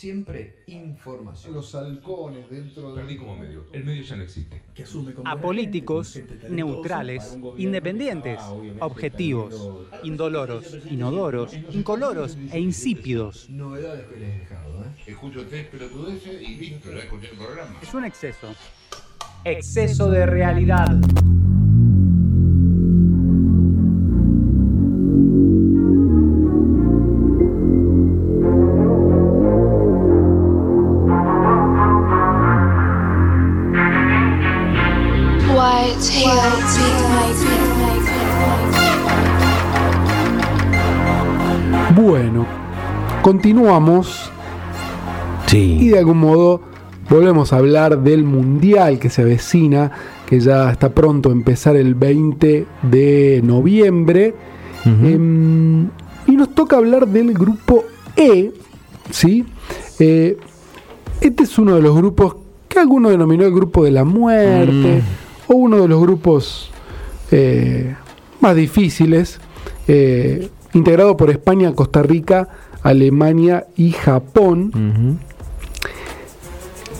siempre información. Los halcones dentro de... Perdí como medio. El medio ya no existe. Apolíticos, neutrales, independientes, objetivos, indoloros, inodoros, incoloros e insípidos. Novedades que les he dejado, ¿eh? Escucho tres pelotudeces y listo, ya escuché el programa. Es un exceso. Exceso de realidad. White Bueno, continuamos y Sí. de algún modo volvemos a hablar del mundial que se avecina, que ya está pronto a empezar el 20 de noviembre. Em, y nos toca hablar del grupo E, ¿sí? Eh, este es uno de los grupos que alguno denominó el grupo de la muerte, o uno de los grupos eh, más difíciles, eh, integrado por España, Costa Rica, Alemania y Japón.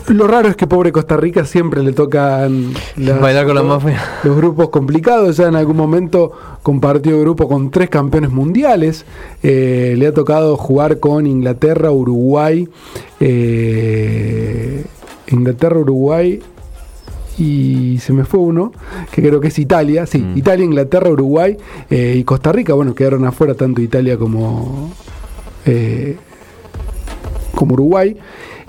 Lo raro es que pobre Costa Rica siempre le tocan las- Bailar con la mafia. los grupos complicados. Ya en algún momento compartió grupo con tres campeones mundiales. Eh, le ha tocado jugar con Inglaterra, Uruguay, eh, Inglaterra, Uruguay y se me fue uno, que creo que es Italia. Sí, Mm. Italia, Inglaterra, Uruguay eh, y Costa Rica. Bueno, quedaron afuera tanto Italia como, eh, como Uruguay.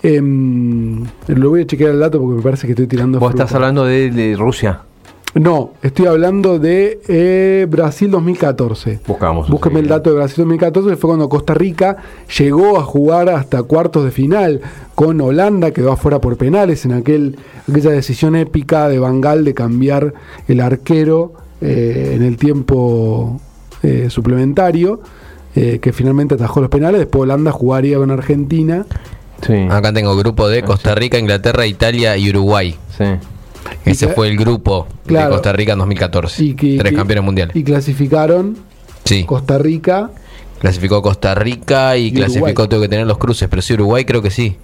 Em, lo voy a chequear el dato porque me parece que estoy tirando. Vos fruta. estás hablando de, de Rusia. No, estoy hablando de eh, Brasil 2014. Buscamos. Búsqueme el dato de Brasil 2014, que fue cuando Costa Rica llegó a jugar hasta cuartos de final con Holanda, quedó afuera por penales en aquel, aquella decisión épica de Bangal de cambiar el arquero eh, en el tiempo eh, suplementario, eh, que finalmente atajó los penales. Después Holanda jugaría con Argentina. Sí. Acá tengo grupo de Costa Rica, Inglaterra, Italia y Uruguay. sí. Ese fue el grupo Claro. de Costa Rica en 2014. Y que- Tres que- campeones mundiales. Y clasificaron Sí. Costa Rica. Clasificó Costa Rica y, Y clasificó, Uruguay. tengo que tener los cruces, pero sí, Uruguay creo que sí.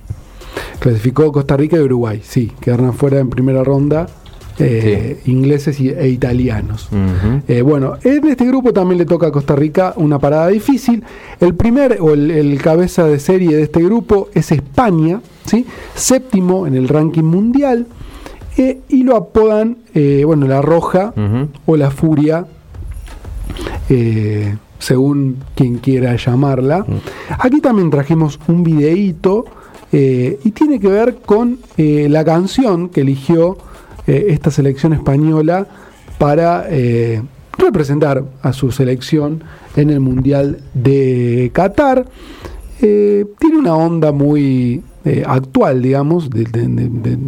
Clasificó Costa Rica y Uruguay, sí, quedaron afuera en primera ronda eh, ingleses y- e italianos. Eh, bueno, en este grupo también le toca a Costa Rica una parada difícil. El primer o el, el cabeza de serie de este grupo es España, ¿sí? séptimo en el ranking mundial, eh, y lo apodan, eh, bueno, la Roja o la Furia, eh, según quien quiera llamarla. Aquí también trajimos un videíto y tiene que ver con la canción que eligió esta selección española para representar a su selección en el Mundial de Qatar. Tiene una onda muy actual, digamos, de- de- de- de-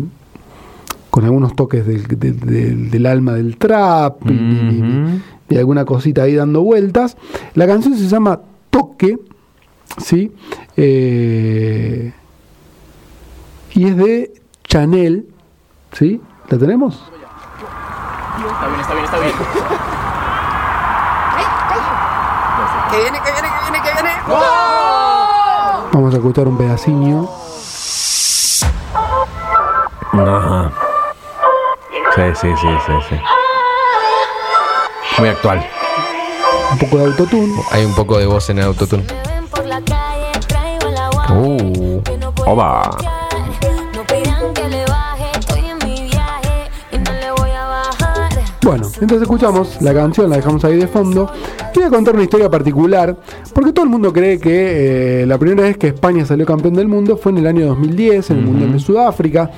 con algunos toques del, del- del- del alma del trap y- y- y- Ujú. y alguna cosita ahí dando vueltas. La canción se llama Toque, ¿sí? Eh, y es de Chanel, ¿sí? ¿La tenemos? Está bien, está bien, está bien. Que viene, que viene, que viene, que viene. Vamos a escuchar un pedacinho. Ajá. Sí, sí, sí, sí, sí. Muy actual. Un poco de autotune. Hay un poco de voz en el autotune. Uh. Oba. Bueno, entonces escuchamos la canción, la dejamos ahí de fondo. Y voy a contar una historia particular, porque todo el mundo cree que eh, la primera vez que España salió campeón del mundo fue en el año 2010, en el Mundial de Sudáfrica,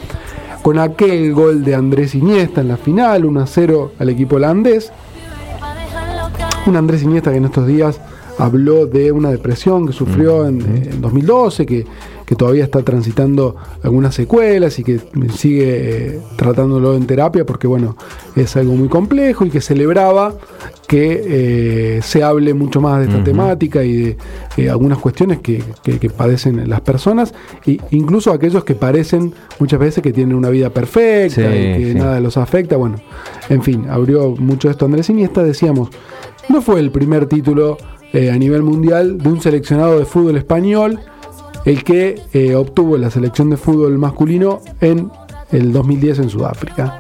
con aquel gol de Andrés Iniesta en la final, 1 a 0 al equipo holandés. Un Andrés Iniesta que en estos días habló de una depresión que sufrió en, en 2012, que, que todavía está transitando algunas secuelas y que sigue eh, tratándolo en terapia porque, bueno, es algo muy complejo y que celebraba que eh, se hable mucho más de esta temática y de eh, algunas cuestiones que, que- que padecen las personas, e incluso aquellos que parecen muchas veces que tienen una vida perfecta Sí, y que sí. nada los afecta. Bueno, en fin, abrió mucho esto Andrés Iniesta. Decíamos, no fue el primer título eh, a nivel mundial de un seleccionado de fútbol español el que eh, obtuvo la selección de fútbol masculino en el 2010 en Sudáfrica.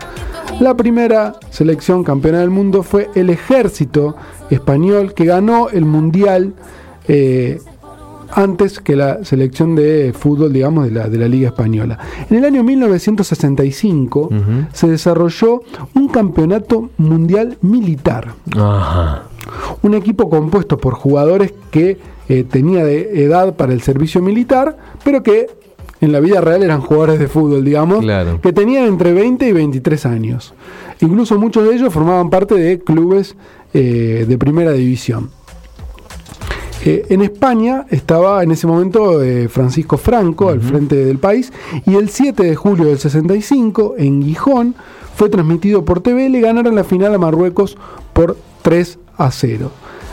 La primera selección campeona del mundo fue el ejército español que ganó el mundial eh, antes que la selección de fútbol, digamos, de la, de la Liga Española. En el año 1965 se desarrolló un campeonato mundial militar. Ajá. Un equipo compuesto por jugadores que eh, tenía de edad para el servicio militar, pero que en la vida real eran jugadores de fútbol, digamos, Claro. que tenían entre 20 y 23 años. Incluso muchos de ellos formaban parte de clubes eh, de primera división. Eh, en España estaba en ese momento eh, Francisco Franco al frente del país y el 7 de julio del 65 en Gijón fue transmitido por TV y le ganaron la final a Marruecos por 3 a 0.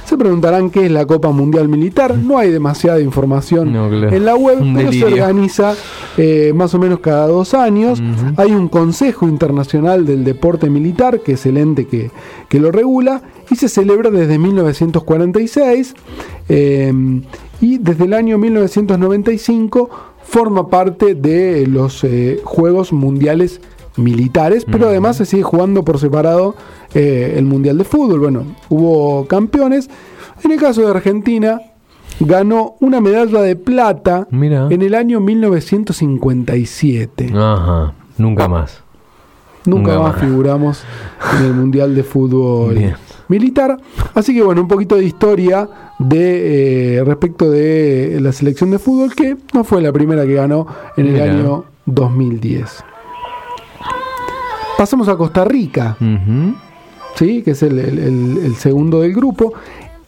Se preguntarán qué es la Copa Mundial Militar. No hay demasiada información No, claro. en la web, Un pero se organiza eh, más o menos cada dos años. Hay un Consejo Internacional del Deporte Militar, que es el ente que, que lo regula, y se celebra desde 1946. eh, y desde el año 1995 forma parte de los eh, Juegos Mundiales Militares, pero además se sigue jugando por separado eh, el Mundial de Fútbol. Bueno, hubo campeones. En el caso de Argentina, ganó una medalla de plata Mira. en el año 1957. Ajá. Nunca más. Nunca Nunca más más. figuramos en el Mundial de Fútbol Bien. Militar. Así que bueno, un poquito de historia de eh, respecto de la selección de fútbol que no fue la primera que ganó en el año 2010. Pasamos a Costa Rica. ¿sí? que es el, el- el- el segundo del grupo.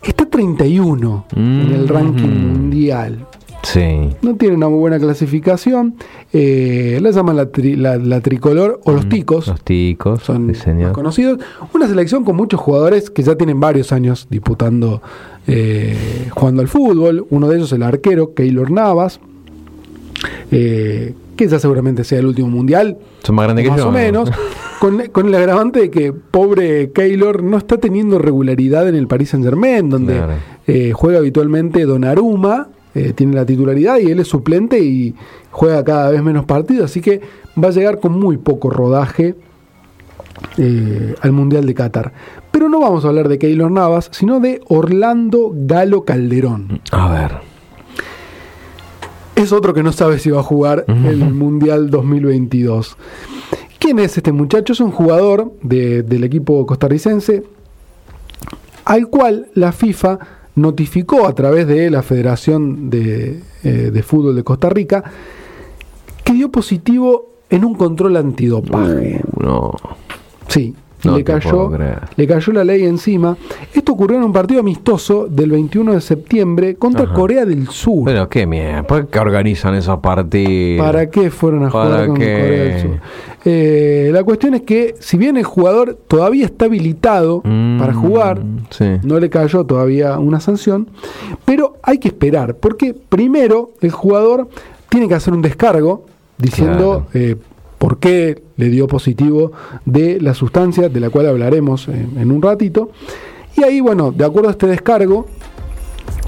Está 31 en el Mm. ranking mundial. Sí. No tiene una muy buena clasificación. Eh, la llaman la, tri- la- la tricolor o los ticos Los ticos. son sí, más señor. conocidos. Una selección con muchos jugadores que ya tienen varios años disputando, eh, jugando al fútbol. Uno de ellos el arquero, Keylor Navas, eh, que ya seguramente sea el último mundial, Son más grandes que más yo. o menos. Con, con el agravante de que pobre Keylor no está teniendo regularidad en el Paris Saint Germain, donde Claro. eh, juega habitualmente Donnarumma, eh, tiene la titularidad y él es suplente y juega cada vez menos partidos, así que va a llegar con muy poco rodaje eh, al Mundial de Qatar. Pero no vamos a hablar de Keylor Navas, sino de Orlando Galo Calderón. A ver. Es otro que no sabe si va a jugar el Mundial 2022. ¿Quién es este muchacho? Es un jugador de- del equipo costarricense al cual la FIFA notificó a través de la Federación de, eh, de Fútbol de Costa Rica que dio positivo en un control antidopaje. Uh, no. Sí, No le, cayó, le cayó la ley encima. Esto ocurrió en un partido amistoso del 21 de septiembre contra Ajá. Corea del Sur. Pero qué mierda. ¿Por qué organizan esos partidos? ¿Para qué fueron a ¿Para jugar con qué? Corea del Sur? Eh, la cuestión es que, si bien el jugador todavía está habilitado Mm, para jugar, Sí. no le cayó todavía una sanción, pero hay que esperar, porque primero el jugador tiene que hacer un descargo diciendo eh, por qué le dio positivo de la sustancia, de la cual hablaremos en, en un ratito. Y ahí, bueno, de acuerdo a este descargo,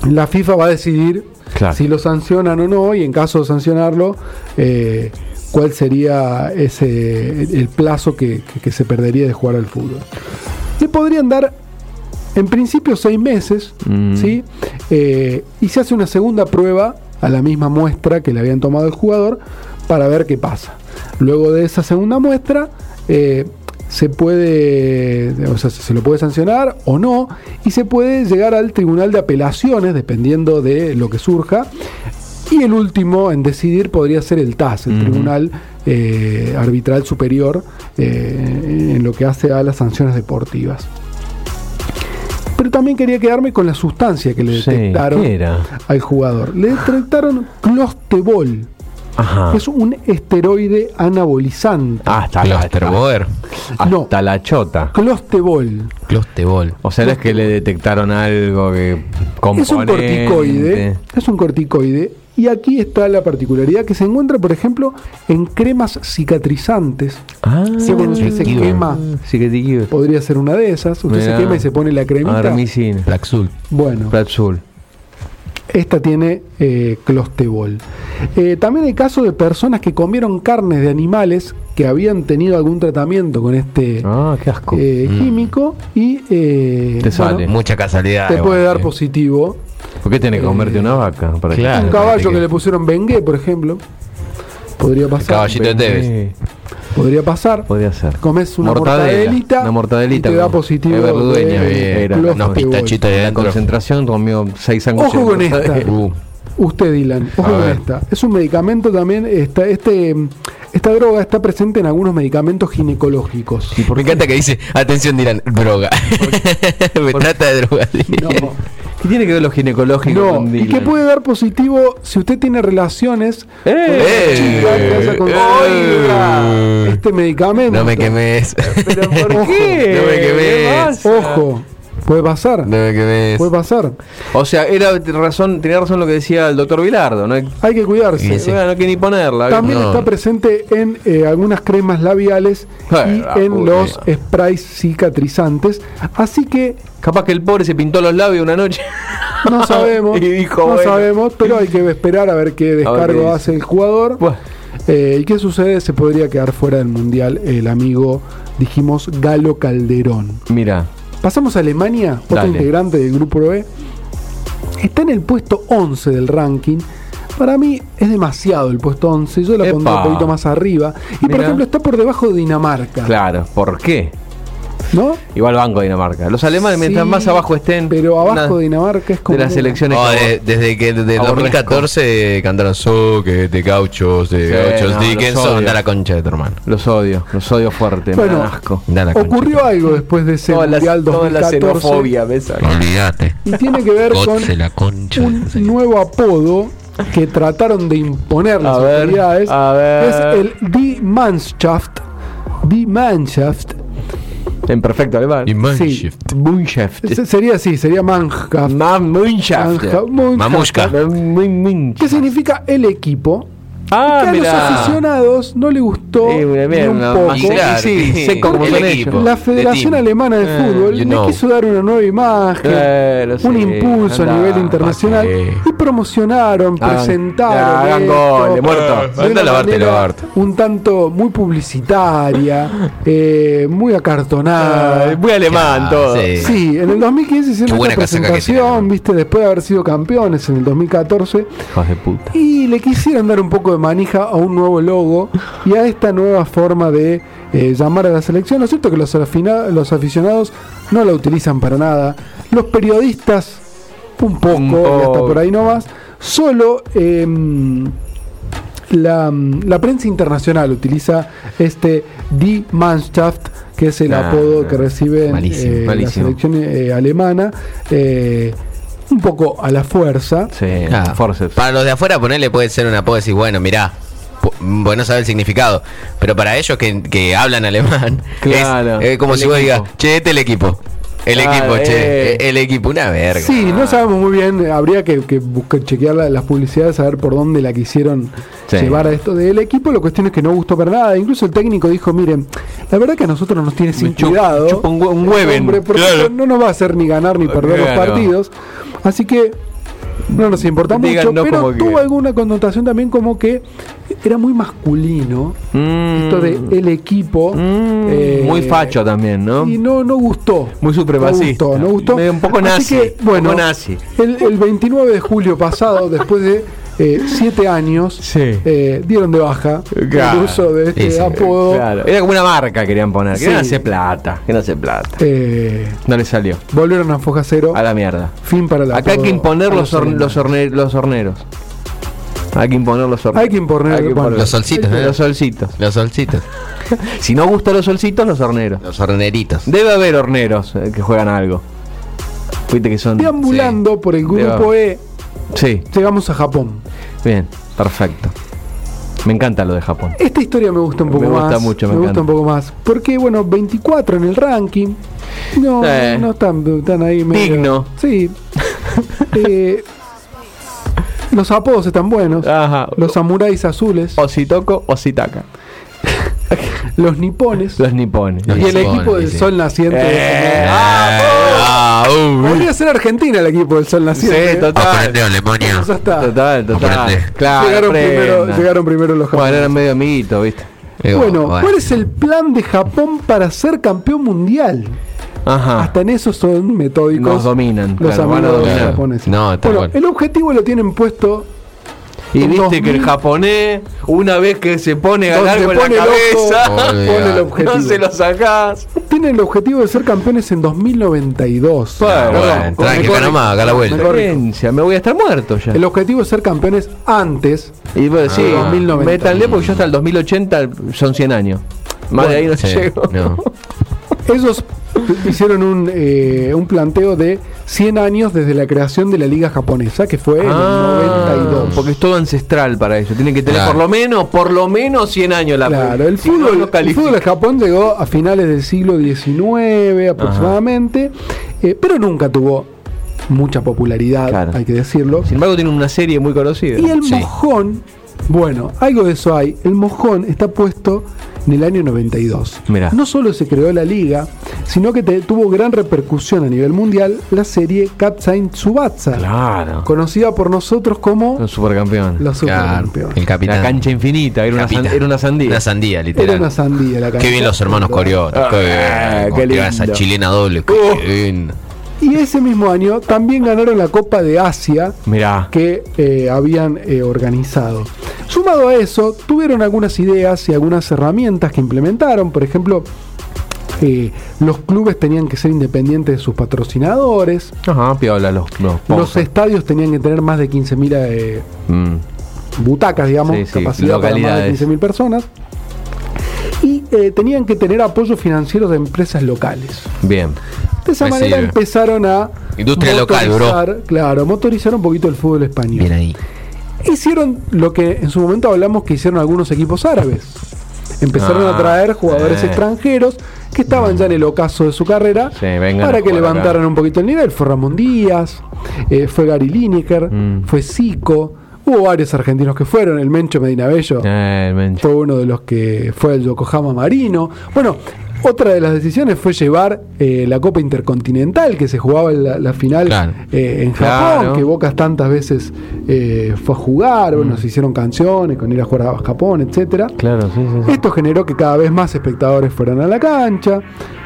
la FIFA va a decidir Claro. si lo sancionan o no, y en caso de sancionarlo, eh, cuál sería ese el plazo que, que- que se perdería de jugar al fútbol. Le podrían dar, en principio, seis meses, Mm. ¿sí? Eh, y se hace una segunda prueba a la misma muestra que le habían tomado el jugador para ver qué pasa. Luego de esa segunda muestra, eh, se puede, o sea, se lo puede sancionar o no, y se puede llegar al tribunal de apelaciones, dependiendo de lo que surja. Y el último en decidir podría ser el TAS, el. Tribunal eh, Arbitral Superior, eh, en lo que hace a las sanciones deportivas. Pero también quería quedarme con la sustancia que le Sí, detectaron al jugador. Le detectaron clostebol, Ajá. es un esteroide anabolizante. Hasta la, Clusterboer, hasta No. la chota. Clostebol. Clustebol. O sea, no es que le detectaron algo que Es un componente. corticoide. Es un corticoide. Y aquí está la particularidad que se encuentra, por ejemplo, en cremas cicatrizantes. Ah, Si cuando usted se quema, Sí podría ser una de esas. Usted Mirá. se quema y se pone la cremita. Armicin. Plaxul. Bueno, Platzul. Esta tiene eh, clostebol. Eh, también hay casos de personas que comieron carnes de animales que habían tenido algún tratamiento con este Ah, qué asco. eh, Mm. químico y eh, Te sale. Mucha casualidad. te puede dar positivo. ¿Por qué tenés que comerte una vaca? Para Claro. Un caballo que que- le pusieron bengué, por ejemplo. Podría pasar. Caballito de Tevez. Eh, Podría pasar. Podría ser. Comes una Mortadela, mortadelita, una mortadelita y te da positivo de verdueña, de bien, era. Unos de La concentración comió seis sándwiches. Ojo con esta. Uh, Usted, Dylan, ojo con esta. Es un medicamento también. Esta, este, esta droga está presente en algunos medicamentos ginecológicos. Me encanta que dice, atención dirán, droga. Me trata de droga. No. ¿Qué tiene que ver lo ginecológico No, con y que Dylan? puede dar positivo si usted tiene relaciones ¡Eh! con haya consumido este medicamento. No me quemes. ¿Pero por qué? No me quemes. Ojo, puede pasar. No me quemes. Puede pasar. O sea, era razón, tenía razón lo que decía el doctor Vilardo, ¿no? Hay que cuidarse. Sí, sí. Bueno, no hay que ni ponerla. También No. está presente en eh, algunas cremas labiales Ay, y la en los sprays cicatrizantes. Así que Capaz que el pobre se pintó los labios una noche. no sabemos, Y dijo, no bueno. sabemos, pero hay que esperar a ver qué descargo hace el jugador. Bueno. Eh, ¿Y qué sucede? Se podría quedar fuera del mundial el amigo, dijimos, Galo Calderón. Mira, Pasamos a Alemania, otro Dale. integrante del grupo B. Está en el puesto 11 del ranking. Para mí es demasiado el puesto 11. Yo lo Epa. pondría un poquito más arriba. Y por ejemplo, está por debajo de Dinamarca. claro, ¿por qué? ¿No? Igual banco de Dinamarca. Los alemanes, mientras más abajo estén. Pero abajo una de Dinamarca es como. de las elecciones. Oh, que- de- desde que desde Aborrezco. 2014 cantaron So, que de gauchos, de Sí, gauchos no, los Dickinson, odio. anda la concha de tu hermano. Los odio, los odio fuerte, Bueno, dan asco. Da la concha. Ocurrió algo después de ese Toda la, mundial toda la 2014. xenofobia, ¿ves? Olvídate. Y tiene que ver con Gotze la concha. un nuevo apodo que trataron de imponer las A ver, autoridades. a ver. Es el Die Mannschaft. Die Mannschaft. En perfecto alemán. Y Mannschaft. Se- Sería así, sería Mannschaft. Mannschaft, Mannschaft. Mamushka. Mun- Munchaft. ¿Qué significa el equipo? Ah, que a los aficionados no le gustó Eh, una ni un una poco. más- Claro, sí, que- sé cómo el son equipo. ellos. La de Federación. Alemana de Eh, Fútbol you le know. quiso dar una nueva imagen, Claro, sí, un impulso a nivel internacional qué. y promocionaron, Hagan- presentaron. esto goles, muerto. de una manera. Un tanto muy publicitaria, eh, muy acartonada. Ah, muy alemán Ah, todo. sí. Sí, en el 2015 hicieron que presentación, viste, después de haber sido campeones en el 2014. Hijos de puta. Y le quisieron dar un poco de manija a un nuevo logo y a esta nueva forma de eh, llamar a la selección. Lo cierto es que los, aficionados no la utilizan para nada. Los periodistas, un poco, y hasta por ahí no más. Solo em, la, la prensa internacional utiliza este Die Mannschaft, que es el apodo que recibe malísimo, la selección eh, alemana. Un poco a la fuerza. Sí, Ah, forceps. Para los de afuera ponerle puede ser una apodo decir, bueno, mirá, bueno saber el significado. Pero para ellos que, que hablan alemán, Claro, es, como si vos digas, che, este el equipo. El Claro, equipo, che, eh. el equipo, una verga. Sí, no sabemos muy bien, habría que, que buscar, chequear la- las publicidades, saber por dónde la quisieron Sí. llevar a esto del equipo. La cuestión es que no gustó para nada. Incluso el técnico dijo, miren, la verdad que a nosotros nos tiene sin chup- cuidado. un un hueven. hombre, porque Claro. no nos va a hacer ni ganar ni perder los partidos. Así que no nos importa Digan mucho, no pero como que- tuvo alguna connotación también como que era muy masculino. Mm. Esto de el equipo. Mm, eh, muy facho también, ¿no? Y no, no gustó. Muy supremacista. No gustó, no gustó. Un poco Así nazi, que, un bueno, nazi. El, el 29 de julio pasado, después de eh, siete años, Sí. eh, dieron de baja Claro. el uso de este Sí, sí. apodo. Claro. Era como una marca querían poner. Querían Sí. hacer plata. Querían hacer plata. Eh, No le salió. volvieron a foja cero. A la mierda. Fin para la Acá hay que imponer los, los, horne- los horneros. Hay que imponer los horneros. Hay que imponer- Hay que Los solcitos, ¿eh? Los solcitos. Los solcitos. Si no gustan los solcitos, los horneros. Los horneritos. Debe haber horneros eh, que juegan algo. Viste que son. Deambulando por el grupo E, Sí, llegamos a Japón. Bien, perfecto. Me encanta lo de Japón. Esta historia me gusta un poco Me gusta más. mucho, me gusta encanta. un poco más. Porque, bueno, 24 en el ranking. No, no están, están ahí medio- Digno. Sí. Eh, los apodos están buenos. Ajá. Los samuráis azules. Ositoko, Ositaka. Los nipones. Los nipones. Los y el equipo del sí. sol naciente. Eh, Uh, Podría ser Argentina el equipo del Sol Naciente. Sí, total. Aprende, Alemania. Ya está. Total, total. Aprende. Claro, llegaron, primero, llegaron primero los Bueno, japoneses. eran medio amiguitos, ¿viste? Digo, Bueno, ¿cuál es el plan de Japón para ser campeón mundial? Ajá. Hasta en eso son metódicos. Nos dominan, Los claro, amigos dominar. japoneses. No, bueno, cual. el objetivo lo tienen puesto. Y viste que el 2000, japonés, una vez que se pone a ganar con pone la cabeza, pone el objetivo. no se lo sacás. Tienen el objetivo de ser campeones en 2092. Bueno, Perdón, bueno, tranqui, me corrijo, nomás, haga la vuelta. me voy a estar muerto ya. El objetivo es ser campeones antes. Y bueno, sí, Ah. 2090. métanle porque yo hasta el 2080 son 100 años. Más de ahí no Sí, llego. no. Ellos hicieron un, eh, un planteo de 100 años desde la creación de la liga japonesa, que fue en Ah, el 92. Porque es todo ancestral para ellos. Tienen que tener Claro. por lo menos, por lo menos 100 años la Claro, el fútbol, no el fútbol de Japón llegó a finales del siglo XIX aproximadamente, eh, pero nunca tuvo mucha popularidad, Claro. hay que decirlo. Sin embargo, tienen una serie muy conocida. Y el Sí. mojón, bueno, algo de eso hay. El mojón está puesto en el año 92. Mirá. No solo se creó la liga, sino que te- tuvo gran repercusión a nivel mundial la serie Captain Tsubasa, Claro. conocida por nosotros como Un supercampeón. la Claro, supercampeona. el capitán. La cancha infinita, era una, san- era una sandía. Una sandía, literal. Era una sandía la Qué cancha. bien los hermanos Corioto. Ah, Qué qué bien. Qué lindo. Esa chilena doble. Qué Uh. bien. Y ese mismo año también ganaron la Copa de Asia Mirá. que eh, habían eh, organizado. Sumado a eso, tuvieron algunas ideas y algunas herramientas que implementaron. Por ejemplo, eh, los clubes tenían que ser independientes de sus patrocinadores. Ajá, piola los, los Los estadios tenían que tener más de 15.000 eh, Mm. butacas, digamos, Sí, sí, capacidad para más de localidades. 15.000 personas. Y eh, tenían que tener apoyo financiero de empresas locales. Bien. De esa Me manera sirve. empezaron a Industria local, bro. Claro, motorizar un poquito el fútbol español. Bien ahí. Hicieron lo que en su momento hablamos que hicieron algunos equipos árabes. Empezaron Ah, a traer jugadores eh. extranjeros que estaban ya en el ocaso de su carrera Sí, para que levantaran acá. un poquito el nivel. Fue Ramón Díaz, eh, fue Gary Lineker, Mm. fue Zico, hubo varios argentinos que fueron, el Mencho Medina Bello Eh, el mencho. fue uno de los que fue el Yokohama Marino. Bueno, otra de las decisiones fue llevar eh, la Copa Intercontinental, que se jugaba en la, la final Claro. eh, en Japón, Claro. que Bocas tantas veces eh, fue a jugar, bueno, se hicieron canciones con ir a jugar a Japón, etcétera. Claro, sí, sí. sí. Esto generó que cada vez más espectadores fueran a la cancha,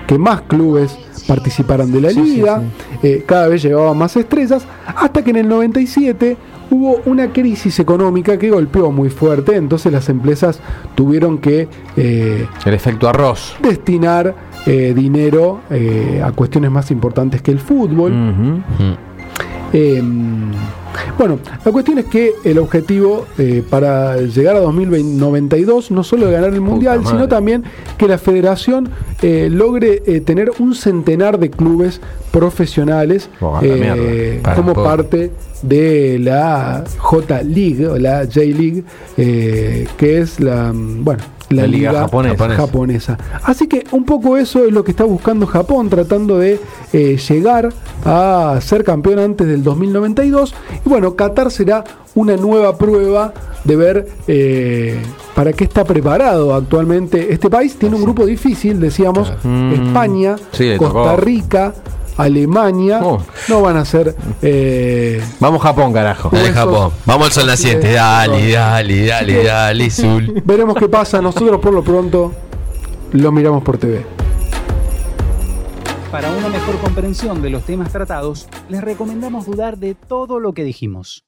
que más clubes participaran de la Sí, sí, liga, eh, cada vez llegaban más estrellas, hasta que en el 97 hubo una crisis económica que golpeó muy fuerte, entonces las empresas tuvieron que eh, El efecto arroz. destinar eh, dinero eh, a cuestiones más importantes que el fútbol. Ujú. Eh, bueno, la cuestión es que el objetivo eh, para llegar a 2092 no solo de ganar el mundial, sino también que la federación eh, logre eh, tener un centenar de clubes profesionales la eh, como poco. parte de la J League o la J League, eh, que es la mm, bueno la, La liga japonesa. japonesa. Así que un poco eso es lo que está buscando Japón, tratando de eh, llegar a ser campeón antes del 2092. Y bueno, Qatar será una nueva prueba de ver eh, para qué está preparado actualmente este país. Tiene un grupo difícil, decíamos, Mm. España, Sí, le Costa tocó. Rica. Alemania Oh. no van a ser eh, Vamos Japón, carajo. Huesos. Japón. Vamos al sol naciente. Dale, dale, dale, dale, Zul. veremos qué pasa nosotros por lo pronto lo miramos por TV Para una mejor comprensión de los temas tratados, les recomendamos dudar de todo lo que dijimos.